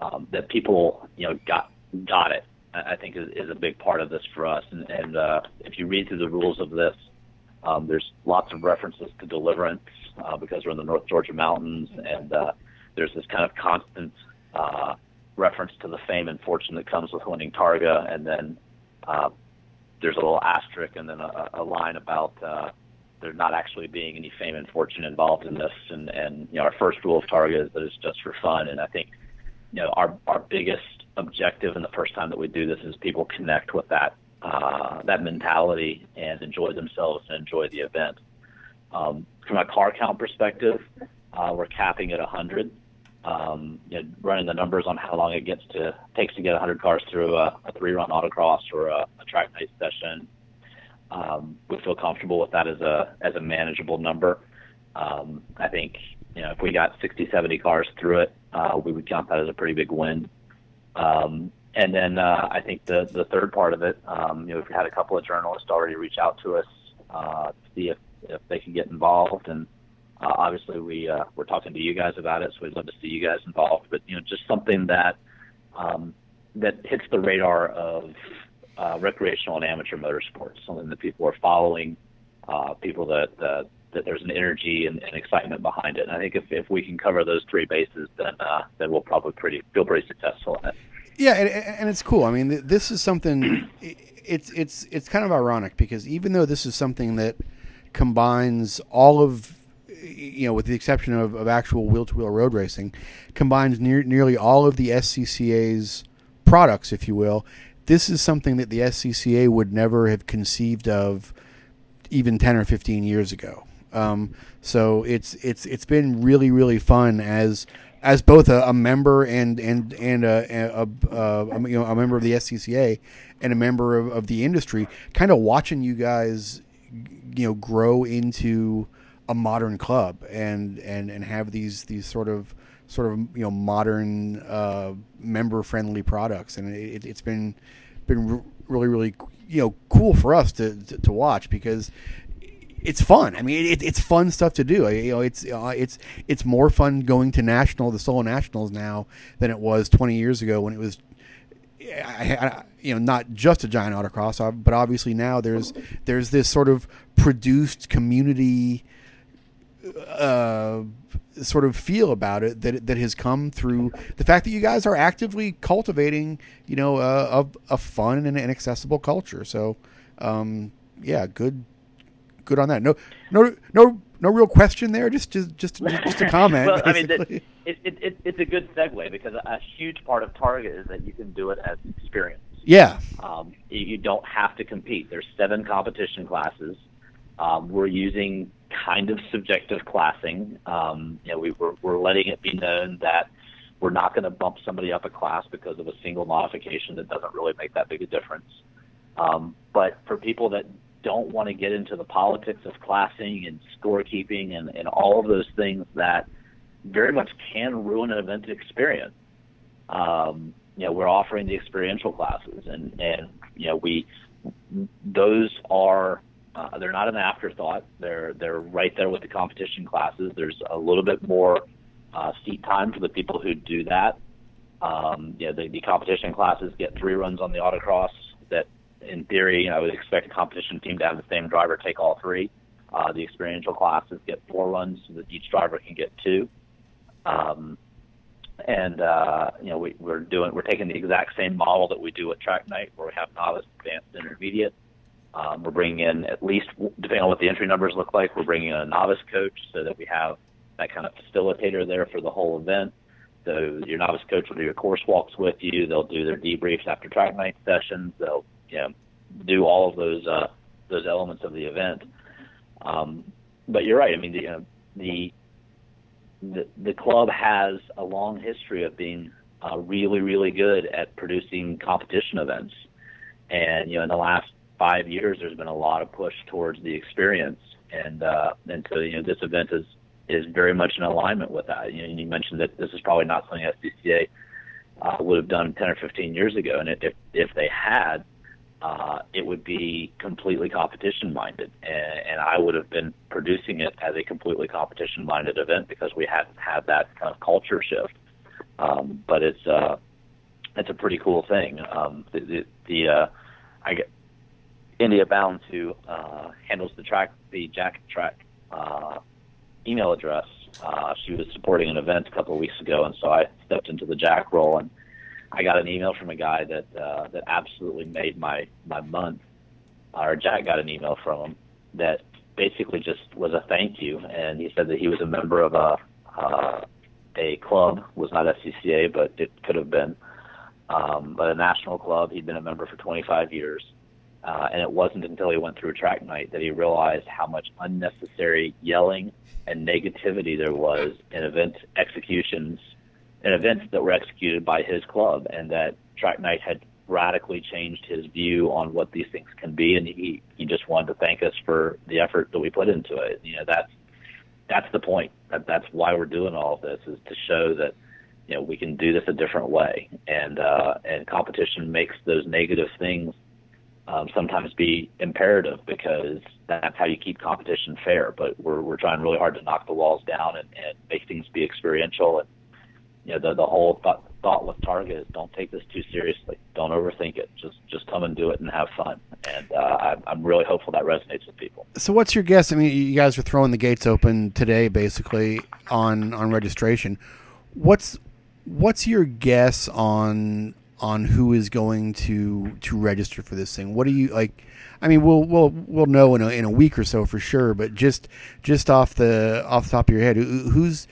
Speaker 2: um, that people you know got got it. I think is, is a big part of this for us. And, and uh, if you read through the rules of this, um, there's lots of references to deliverance uh, because we're in the North Georgia mountains, and uh, there's this kind of constant uh, reference to the fame and fortune that comes with winning Targa, and then uh, there's a little asterisk and then a, a line about uh, there not actually being any fame and fortune involved in this. And, and you know, our first rule of Targa is that it's just for fun. And I think you know our our biggest objective and the first time that we do this is people connect with that uh, that mentality and enjoy themselves and enjoy the event. Um, from a car count perspective, uh, we're capping at 100. Um, you know, running the numbers on how long it gets to takes to get 100 cars through a, a three-run autocross or a, a track night session. Um, we feel comfortable with that as a as a manageable number. Um, I think you know if we got 60, 70 cars through it, uh, we would count that as a pretty big win. Um, and then uh, I think the the third part of it, um, you know, we've had a couple of journalists already reach out to us uh, to see if if they can get involved, and uh, obviously we uh, we're talking to you guys about it, so we'd love to see you guys involved. But you know, just something that um, that hits the radar of uh, recreational and amateur motorsports, something that people are following, uh, people that uh, that there's an energy and, and excitement behind it. And I think if, if we can cover those three bases, then uh, then we'll probably pretty feel pretty successful in it.
Speaker 1: Yeah, and, and it's cool. I mean, this is something. It's it's it's kind of ironic because even though this is something that combines all of you know, with the exception of, of actual wheel to wheel road racing, combines near, nearly all of the SCCA's products, if you will. This is something that the SCCA would never have conceived of even 10 or 15 years ago. Um, so it's it's it's been really really fun as as both a, a member and and and a, a, a, you know a member of the SCCA and a member of, of the industry, kind of watching you guys you know grow into a modern club and and and have these these sort of sort of you know modern uh, member friendly products. And it, has been been really really you know cool for us to, to, to watch because it's fun. I mean, it, it's fun stuff to do. You know, it's uh, it's it's more fun going to national, the solo nationals now than it was 20 years ago when it was, I, I, you know, not just a giant autocross, but obviously now there's there's this sort of produced community. Uh, sort of feel about it that that has come through the fact that you guys are actively cultivating, you know, a, a fun and an accessible culture. So, um, yeah, good good on that. No, no, no, no real question there. Just, just, just, just a comment.
Speaker 2: well, basically. I mean, it, it, it, it's a good segue because a huge part of Targa is that you can do it as experience.
Speaker 1: Yeah.
Speaker 2: Um, you don't have to compete. There's seven competition classes. Um, we're using kind of subjective classing. Um, you know, we, we're, we're letting it be known that we're not going to bump somebody up a class because of a single modification that doesn't really make that big a difference. Um, but for people that don't want to get into the politics of classing and scorekeeping and, and all of those things that very much can ruin an event experience. Um, you know, we're offering the experiential classes, and and you know, we those are uh, they're not an afterthought. They're they're right there with the competition classes. There's a little bit more uh, seat time for the people who do that. Um, you know, the, the competition classes get three runs on the autocross in theory, I would expect a competition team to have the same driver take all three. Uh, the experiential classes get four runs so that each driver can get two. Um, and uh, you know we, we're doing we're taking the exact same model that we do at track night, where we have novice, advanced, intermediate. Um, we're bringing in at least depending on what the entry numbers look like, we're bringing in a novice coach so that we have that kind of facilitator there for the whole event. So your novice coach will do your course walks with you. They'll do their debriefs after track night sessions. They'll you know, do all of those uh, those elements of the event. Um, but you're right. I mean, the, uh, the the the club has a long history of being uh, really, really good at producing competition events, and you know, in the last five years, there's been a lot of push towards the experience, and uh, and so you know, this event is is very much in alignment with that. You know, you mentioned that this is probably not something SCCA uh, would have done 10 or 15 years ago, and if if they had, uh, it would be completely competition minded, and, and I would have been producing it as a completely competition minded event because we hadn't had that kind of culture shift. Um, but it's uh, it's a pretty cool thing. Um, the the, the uh, I get India Bound who uh, handles the track the Jack Track uh, email address. Uh, she was supporting an event a couple of weeks ago, and so I stepped into the Jack role and I got an email from a guy that uh, that absolutely made my my month. Or Jack got an email from him that basically just was a thank you, and he said that he was a member of a uh, a club, was not SCCA, but it could have been, um, but a national club. He'd been a member for 25 years, uh, and it wasn't until he went through a track night that he realized how much unnecessary yelling and negativity there was in event executions and events that were executed by his club, and that Track Night had radically changed his view on what these things can be, and he he just wanted to thank us for the effort that we put into it. You know, that's that's the point. That that's why we're doing all of this is to show that you know we can do this a different way, and uh, and competition makes those negative things um, sometimes be imperative because that's how you keep competition fair. But we're we're trying really hard to knock the walls down and, and make things be experiential and you know the the whole thought, thought with Targa target is don't take this too seriously. Don't overthink it. Just just come and do it and have fun. And uh, I'm, I'm really hopeful that resonates with people.
Speaker 1: So, what's your guess? I mean, you guys are throwing the gates open today, basically on on registration. What's what's your guess on on who is going to to register for this thing? What do you like? I mean, we'll we'll we'll know in a, in a week or so for sure. But just just off the off the top of your head, who's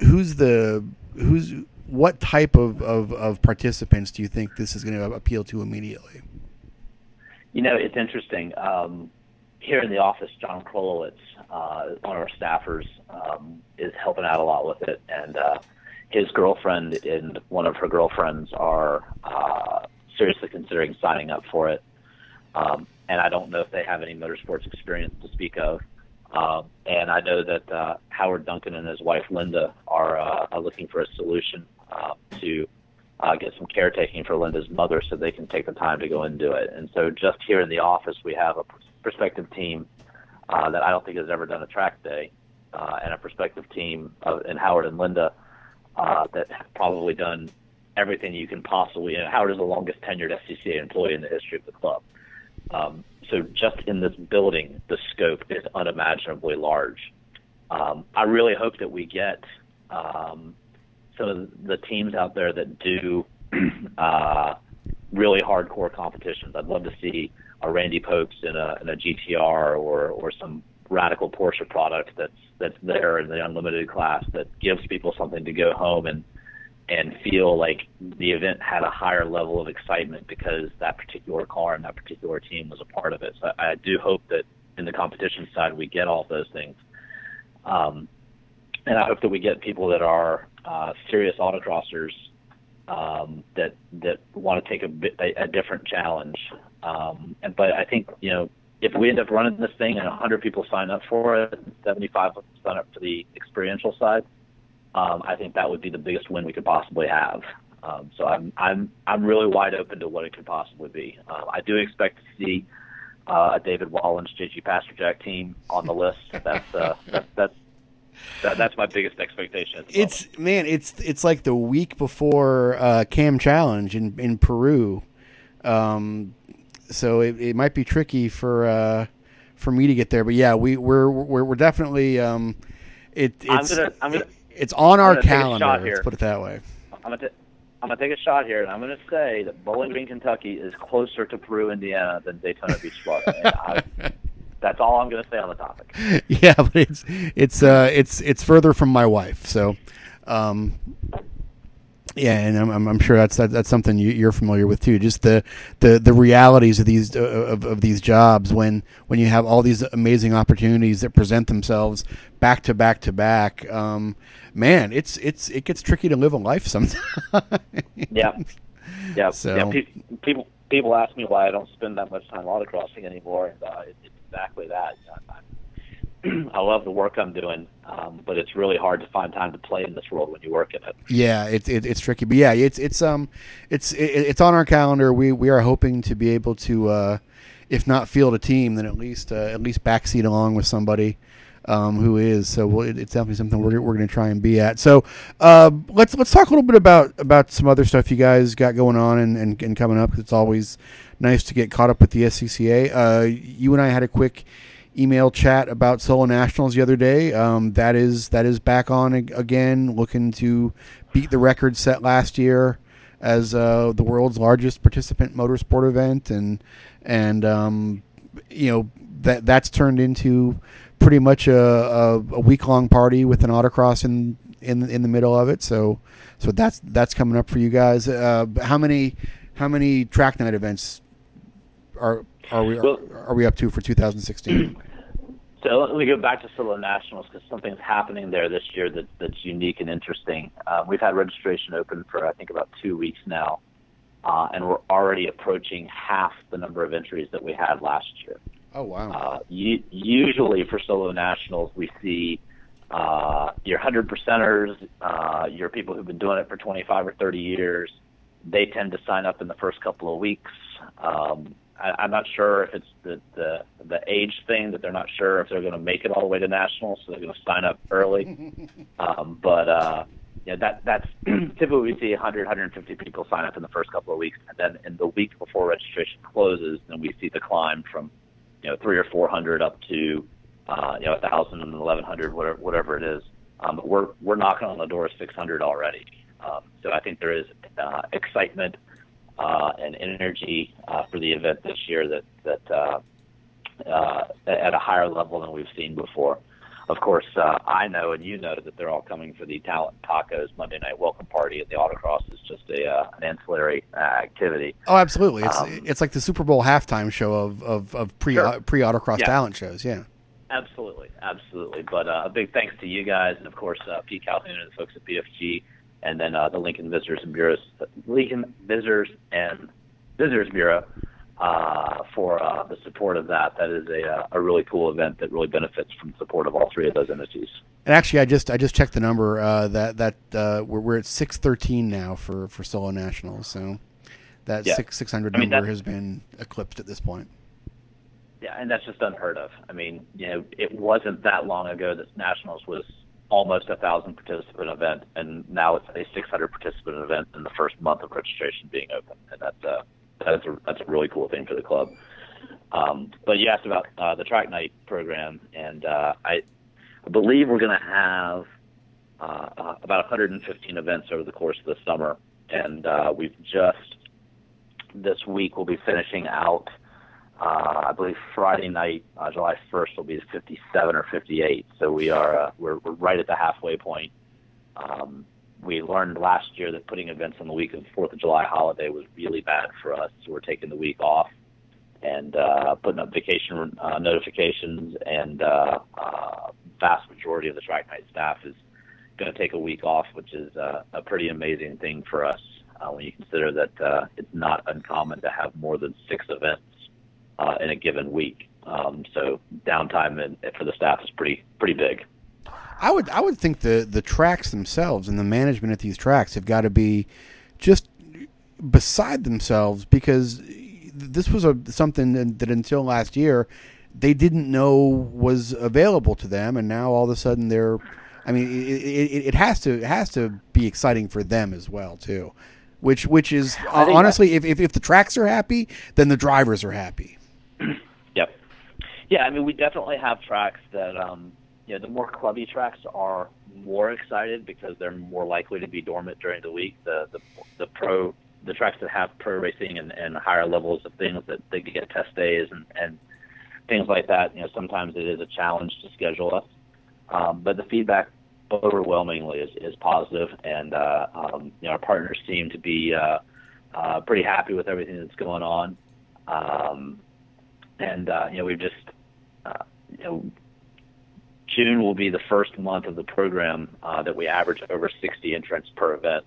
Speaker 1: who's the who's what type of, of, of participants do you think this is going to appeal to immediately?
Speaker 2: You know, it's interesting. Um, here in the office, John Krolowitz, uh, one of our staffers, um, is helping out a lot with it, and uh, his girlfriend and one of her girlfriends are uh, seriously considering signing up for it. Um, and I don't know if they have any motorsports experience to speak of. Um, and I know that uh, Howard Duncan and his wife Linda are, uh, are looking for a solution uh, to uh, get some caretaking for Linda's mother so they can take the time to go and do it. And so just here in the office, we have a prospective team uh, that I don't think has ever done a track day, uh, and a prospective team of, in Howard and Linda uh, that have probably done everything you can possibly. You know, Howard is the longest tenured SCCA employee in the history of the club. Um, so just in this building, the scope is unimaginably large. Um, I really hope that we get um, some of the teams out there that do uh, really hardcore competitions. I'd love to see a Randy Pobst in a, in a GTR or or some radical Porsche product that's that's there in the unlimited class that gives people something to go home and and feel like the event had a higher level of excitement because that particular car and that particular team was a part of it. So I do hope that in the competition side we get all those things. Um, and I hope that we get people that are uh, serious autocrossers um, that that want to take a, bit, a, a different challenge. Um, and but I think you know if we end up running this thing and 100 people sign up for it, 75 sign up for the experiential side, um, I think that would be the biggest win we could possibly have. Um, so I'm I'm I'm really wide open to what it could possibly be. Um, I do expect to see uh, a David Wallens JG Pasterjak team on the list. That's uh, that's that's that, that's my biggest expectation.
Speaker 1: It's man, it's it's like the week before uh, Cam Challenge in in Peru, um, so it, it might be tricky for uh, for me to get there. But yeah, we we're we're, we're definitely um, it it's I'm gonna, I'm gonna, it's on our calendar. Let's put it that way.
Speaker 2: I'm gonna. T- I'm gonna take a shot here, and I'm gonna say that Bowling Green, Kentucky, is closer to Peru, Indiana, than Daytona Beach, Florida. That's all I'm going to say on the topic.
Speaker 1: Yeah, but it's it's uh it's it's further from my wife, so um yeah, and I'm, I'm sure that's that, that's something you, are familiar with too. Just the, the, the realities of these uh, of, of these jobs when when you have all these amazing opportunities that present themselves back to back to back. Um, man, it's it's it gets tricky to live a life sometimes.
Speaker 2: yeah, yeah. So. yeah pe- people people ask me why I don't spend that much time autocrossing anymore, and uh, it, exactly that. I love the work I'm doing, um, but it's really hard to find time to play in this world when you work in it.
Speaker 1: Yeah, it's it, it's tricky, but yeah, it's it's um it's it, it's on our calendar. We we are hoping to be able to, uh, if not field a team, then at least uh, at least backseat along with somebody. Um, who is so we'll, it's definitely something we're, we're going to try and be at. So uh, let's let's talk a little bit about about some other stuff you guys got going on and, and, and coming up. Cause It's always nice to get caught up with the SCCA. Uh, you and I had a quick email chat about solo nationals the other day. Um, that is that is back on again, looking to beat the record set last year as uh, the world's largest participant motorsport event, and and um, you know that that's turned into pretty much a, a, a week long party with an autocross in in in the middle of it. So so that's that's coming up for you guys. Uh, how many how many track night events are are we well, are we up to for 2016?
Speaker 2: So let me go back to Solo Nationals because something's happening there this year that, that's unique and interesting. Uh, we've had registration open for I think about two weeks now, uh, and we're already approaching half the number of entries that we had last year.
Speaker 1: Oh wow!
Speaker 2: Uh, usually for Solo Nationals, we see uh, your hundred percenters, uh, your people who've been doing it for 25 or 30 years. They tend to sign up in the first couple of weeks. Um, I, am not sure if it's the, the the age thing that they're not sure if they're going to make it all the way to nationals, so they're going to sign up early. um, but uh, know, that that's typically we see 100, 150 people sign up in the first couple of weeks, and then in the week before registration closes, then we see the climb from you know three or four hundred up to uh, you know a thousand and eleven hundred, whatever whatever it is. Um, but we're we're knocking on the door of 600 already. Um, so I think there is uh, excitement uh, and energy uh, for the event this year that that uh, uh, at a higher level than we've seen before. Of course, uh, I know and you know that they're all coming for the Talent Tacos Monday Night Welcome Party at the Autocross. is just a uh, an ancillary uh, activity.
Speaker 1: Oh, absolutely! It's um, it's like the Super Bowl halftime show of of, of pre sure. pre Autocross yeah. talent shows. Yeah.
Speaker 2: Absolutely, absolutely. But uh, a big thanks to you guys, and of course uh, Pete Calhoun and the folks at BFG, and then uh, the Lincoln Visitors and Bureaus, Lincoln Visitors and Visitors Bureau uh, for uh, the support of that. That is a, uh, a really cool event that really benefits from the support of all three of those entities.
Speaker 1: And actually, I just I just checked the number uh, that that uh, we're, we're at six thirteen now for, for solo nationals. So that yeah. six six hundred number I mean, has been eclipsed at this point.
Speaker 2: Yeah, and that's just unheard of. I mean, you know, it wasn't that long ago that nationals was almost a thousand participant event, and now it's a 600 participant event in the first month of registration being open, and that's uh, that's a that's a really cool thing for the club. Um, but you asked about uh, the track night program, and uh, I, I believe we're going to have uh, uh about 115 events over the course of the summer, and uh, we've just this week we'll be finishing out. Uh, I believe Friday night, uh, July 1st, will be 57 or 58. So we are uh, we're, we're right at the halfway point. Um, we learned last year that putting events on the week of the Fourth of July holiday was really bad for us. So we're taking the week off and uh, putting up vacation uh, notifications. And uh, uh, vast majority of the track night staff is going to take a week off, which is uh, a pretty amazing thing for us uh, when you consider that uh, it's not uncommon to have more than six events uh, in a given week. Um, so downtime in, for the staff is pretty pretty big.
Speaker 1: I would I would think the the tracks themselves and the management at these tracks have got to be just beside themselves because this was a something that until last year they didn't know was available to them, and now all of a sudden they're. I mean, it, it, it has to it has to be exciting for them as well too, which which is uh, honestly, if, if if the tracks are happy, then the drivers are happy.
Speaker 2: Yep. Yeah, I mean, we definitely have tracks that um, you know, the more clubby tracks are more excited because they're more likely to be dormant during the week. The the, the pro the tracks that have pro racing and, and higher levels of things that they get test days and, and things like that. You know, sometimes it is a challenge to schedule us, um, but the feedback overwhelmingly is, is positive, and uh, um, you know, our partners seem to be uh, uh, pretty happy with everything that's going on. Um, and uh, you know, we've just uh, you know June will be the first month of the program uh, that we average over 60 entrants per event,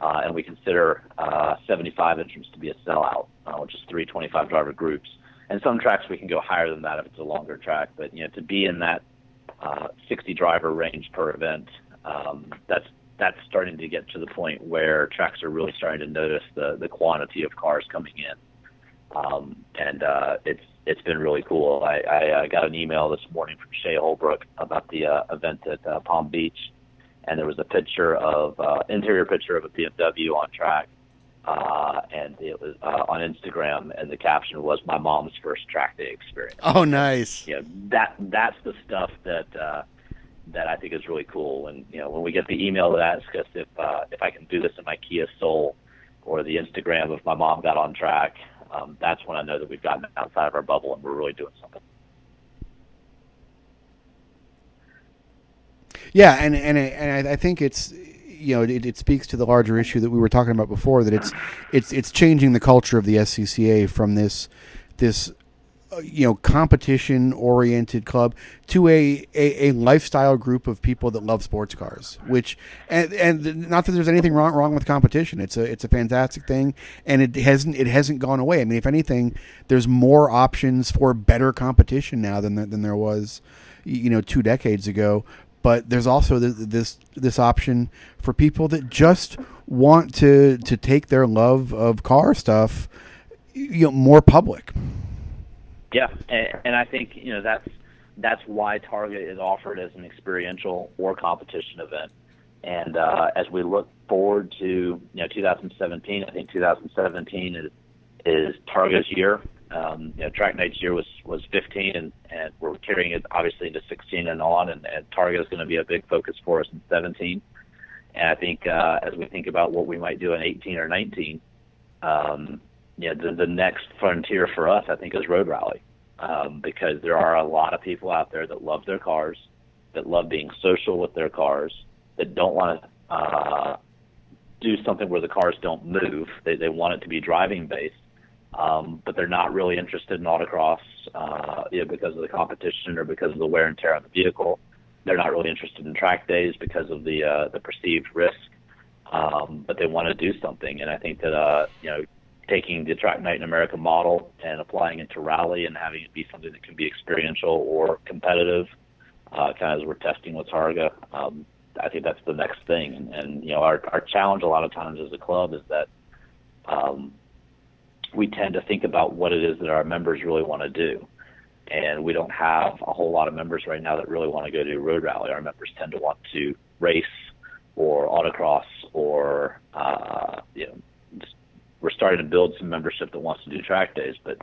Speaker 2: uh, and we consider uh, 75 entrants to be a sellout, uh, which is three 25 driver groups. And some tracks we can go higher than that if it's a longer track, but you know to be in that uh, 60 driver range per event, um, that's that's starting to get to the point where tracks are really starting to notice the the quantity of cars coming in, um, and uh, it's it's been really cool. I, I uh, got an email this morning from Shay Holbrook about the uh, event at uh, Palm Beach, and there was a picture of uh, interior picture of a BMW on track, uh, and it was uh, on Instagram, and the caption was "My mom's first track day experience."
Speaker 1: Oh, nice.
Speaker 2: Yeah, you know, that that's the stuff that uh, that I think is really cool. And you know, when we get the email that asks us if uh, if I can do this in my Kia Soul, or the Instagram of my mom got on track, um, that's when I know that we've gotten outside of our bubble and we're really doing something.
Speaker 1: Yeah, and and and I think it's you know it, it, speaks to the larger issue that we were talking about before that it's it's it's changing the culture of the SCCA from this this Uh, you know competition oriented club to a, a, a lifestyle group of people that love sports cars which and and not that there's anything wrong wrong with competition. It's a it's a fantastic thing and it hasn't it hasn't gone away. I mean if anything there's more options for better competition now than than there was you know 2 decades ago. But there's also this this option for people that just want to to take their love of car stuff you know more public
Speaker 2: yeah, and, and I think you know that's that's why Targa is offered as an experiential or competition event. And uh, as we look forward to you know 2017, I think 2017 is is Targa's year. Um, you know, Track Night's year was was 15, and and we're carrying it obviously into 16 and on, and, and Targa is going to be a big focus for us in 17. And I think uh, as we think about what we might do in 18 or 19, um, you know, the, the next frontier for us, I think, is road rally, um, because there are a lot of people out there that love their cars, that love being social with their cars, that don't want to uh, do something where the cars don't move. They they want it to be driving based, um, but they're not really interested in autocross, uh, you know, because of the competition or because of the wear and tear on the vehicle. They're not really interested in track days because of the uh, the perceived risk. Um, but they want to do something, and I think that uh, you know, taking the Track Night in America model and applying it to rally and having it be something that can be experiential or competitive, uh, kind of as we're testing with Targa. Um, I think that's the next thing, and, and you know, our our challenge a lot of times as a club is that um, we tend to think about what it is that our members really want to do. And we don't have a whole lot of members right now that really want to go to road rally. Our members tend to want to race or autocross or, uh, you know, we're starting to build some membership that wants to do track days, but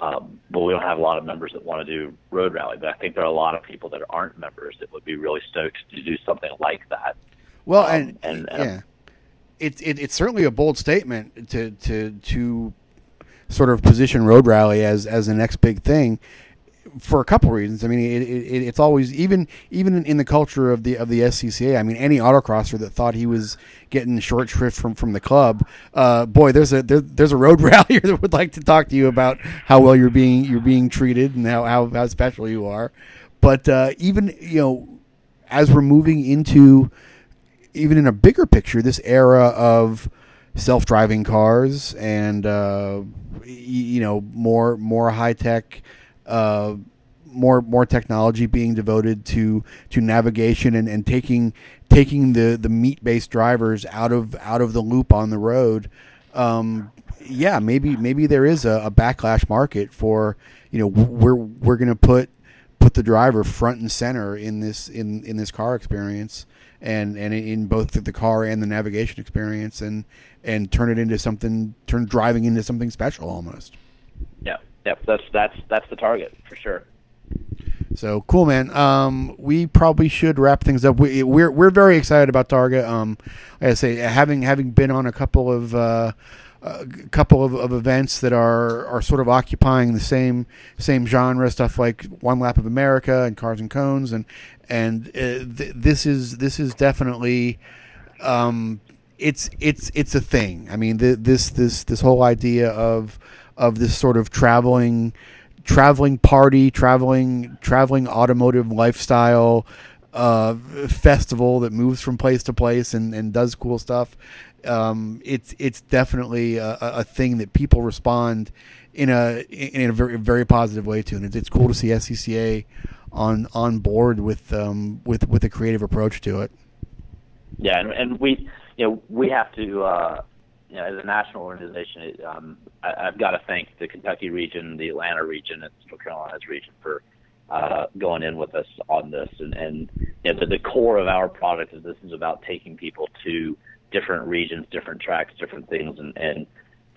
Speaker 2: um, but we don't have a lot of members that want to do road rally. But I think there are a lot of people that aren't members that would be really stoked to do something like that.
Speaker 1: Well, um, and, and, and yeah, it's it, it's certainly a bold statement to to to sort of position road rally as as the next big thing for a couple reasons. I mean, it, it, it's always even even in the culture of the of the SCCA. I mean, any autocrosser that thought he was getting short shrift from from the club, uh, boy, there's a there, there's a road rally that would like to talk to you about how well you're being you're being treated and how how, how special you are. But uh, even you know, as we're moving into even in a bigger picture, this era of self-driving cars and uh, you know more more high tech uh, more more technology being devoted to to navigation and, and taking taking the, the meat based drivers out of out of the loop on the road. Um, yeah, maybe maybe there is a, a, backlash market for you know we're we're going to put put the driver front and center in this in in this car experience and and in both the car and the navigation experience and and turn it into something turn driving into something special almost.
Speaker 2: Yeah, that's that's that's the target for sure.
Speaker 1: So cool, man. Um, we probably should wrap things up. We, are we're, we're very excited about Targa. Um, like I say, having having been on a couple of uh, a couple of, of events that are are sort of occupying the same same genre stuff like One Lap of America and Cars and Cones and and uh, th- this is this is definitely um, it's it's it's a thing. I mean, th- this this this whole idea of of this sort of traveling traveling party, traveling traveling automotive lifestyle uh, festival that moves from place to place and, and does cool stuff. Um, it's it's definitely a, a, thing that people respond in a in a very very positive way to, and it's, it's cool to see SCCA on on board with um, with with a creative approach to it.
Speaker 2: Yeah, and, and we you know we have to uh, you know, as a national organization, it, um, I, I've got to thank the Kentucky region, the Atlanta region, and Central Carolina's region for uh, going in with us on this. And, and you know, the, the core of our product is this is about taking people to different regions, different tracks, different things, and and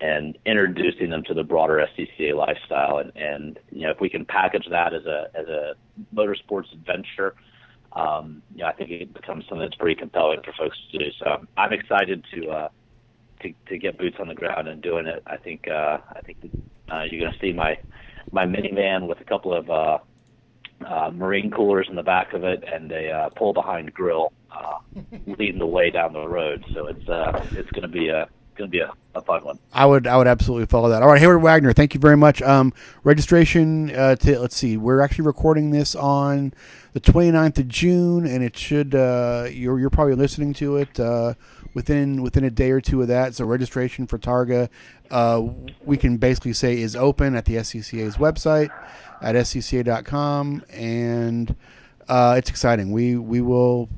Speaker 2: and introducing them to the broader SCCA lifestyle. And, and you know, if we can package that as a as a motorsports adventure, um, you I think it becomes something that's pretty compelling for folks to do. So I'm excited to. Uh, to, to get boots on the ground and doing it. I think uh, I think uh, you're going to see my my minivan with a couple of uh, uh, marine coolers in the back of it and a uh, pull behind grill uh, leading the way down the road. So it's uh, it's going to be a going to be a, a, fun one.
Speaker 1: I would I would absolutely follow that. All right, Heyward Wagner, thank you very much. Um, registration uh, to let's see, we're actually recording this on the 29th of June, and it should uh, you're you're probably listening to it. Uh, within within a day or two of that. So registration for Targa, uh, we can basically say is open at the SCCA's website at scca.com, and uh, it's exciting. We we will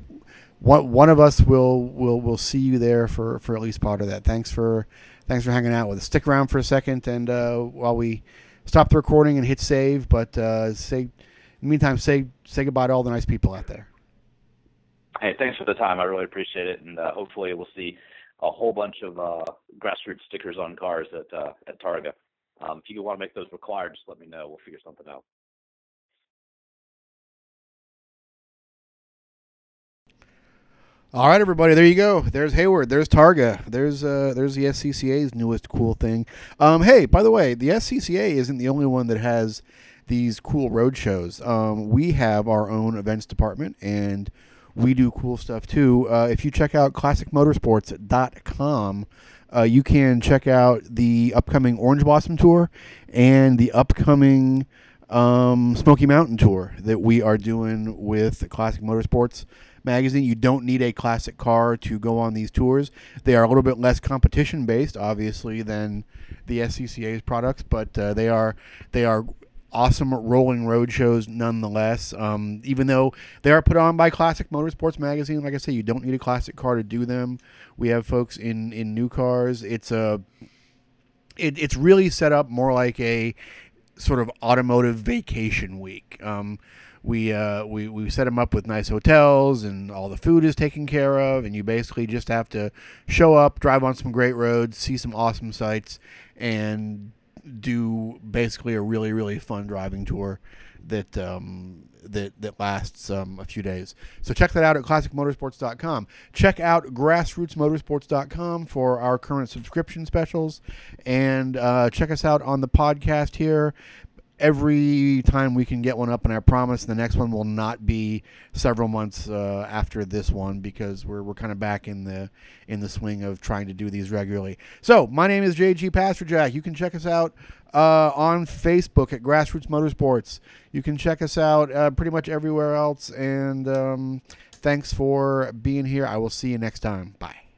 Speaker 1: one one of us will will will see you there for for at least part of that. Thanks for thanks for hanging out with us. Stick around for a second, and uh, while we stop the recording and hit save, but uh, say in the meantime, say say goodbye to all the nice people out there.
Speaker 2: Hey, thanks for the time. I really appreciate it, and uh, hopefully we'll see a whole bunch of uh, grassroots stickers on cars at uh, at Targa. Um, if you want to make those required, just let me know. We'll figure something out.
Speaker 1: All right, everybody. There you go. There's Heyward. There's Targa. There's uh, there's the SCCA's newest cool thing. Um, hey, by the way, the SCCA isn't the only one that has these cool road shows. Um, we have our own events department, and we do cool stuff too. Uh, if you check out classicmotorsports.com, uh, you can check out the upcoming Orange Blossom Tour and the upcoming um, Smoky Mountain Tour that we are doing with Classic Motorsports magazine. You don't need a classic car to go on these tours. They are a little bit less competition based, obviously, than the SCCA's products, but uh, they are they are awesome rolling road shows nonetheless. Um, even though they are put on by Classic Motorsports magazine, like I say, you don't need a classic car to do them. We have folks in in new cars. It's a it, it's really set up more like a sort of automotive vacation week. Um, we, uh, we we set them up with nice hotels and all the food is taken care of and you basically just have to show up drive on some great roads see some awesome sights and do basically a really really fun driving tour that um, that that lasts um, a few days. So check that out at classicmotorsports.com. Check out grassrootsmotorsports.com for our current subscription specials, and uh, check us out on the podcast here every time we can get one up, and I promise the next one will not be several months uh, after this one because we're, we're kind of back in the in the swing of trying to do these regularly. So my name is JG Pasterjak. You can check us out uh, on Facebook at Grassroots Motorsports. You can check us out uh, pretty much everywhere else. And um, thanks for being here. I will see you next time. Bye.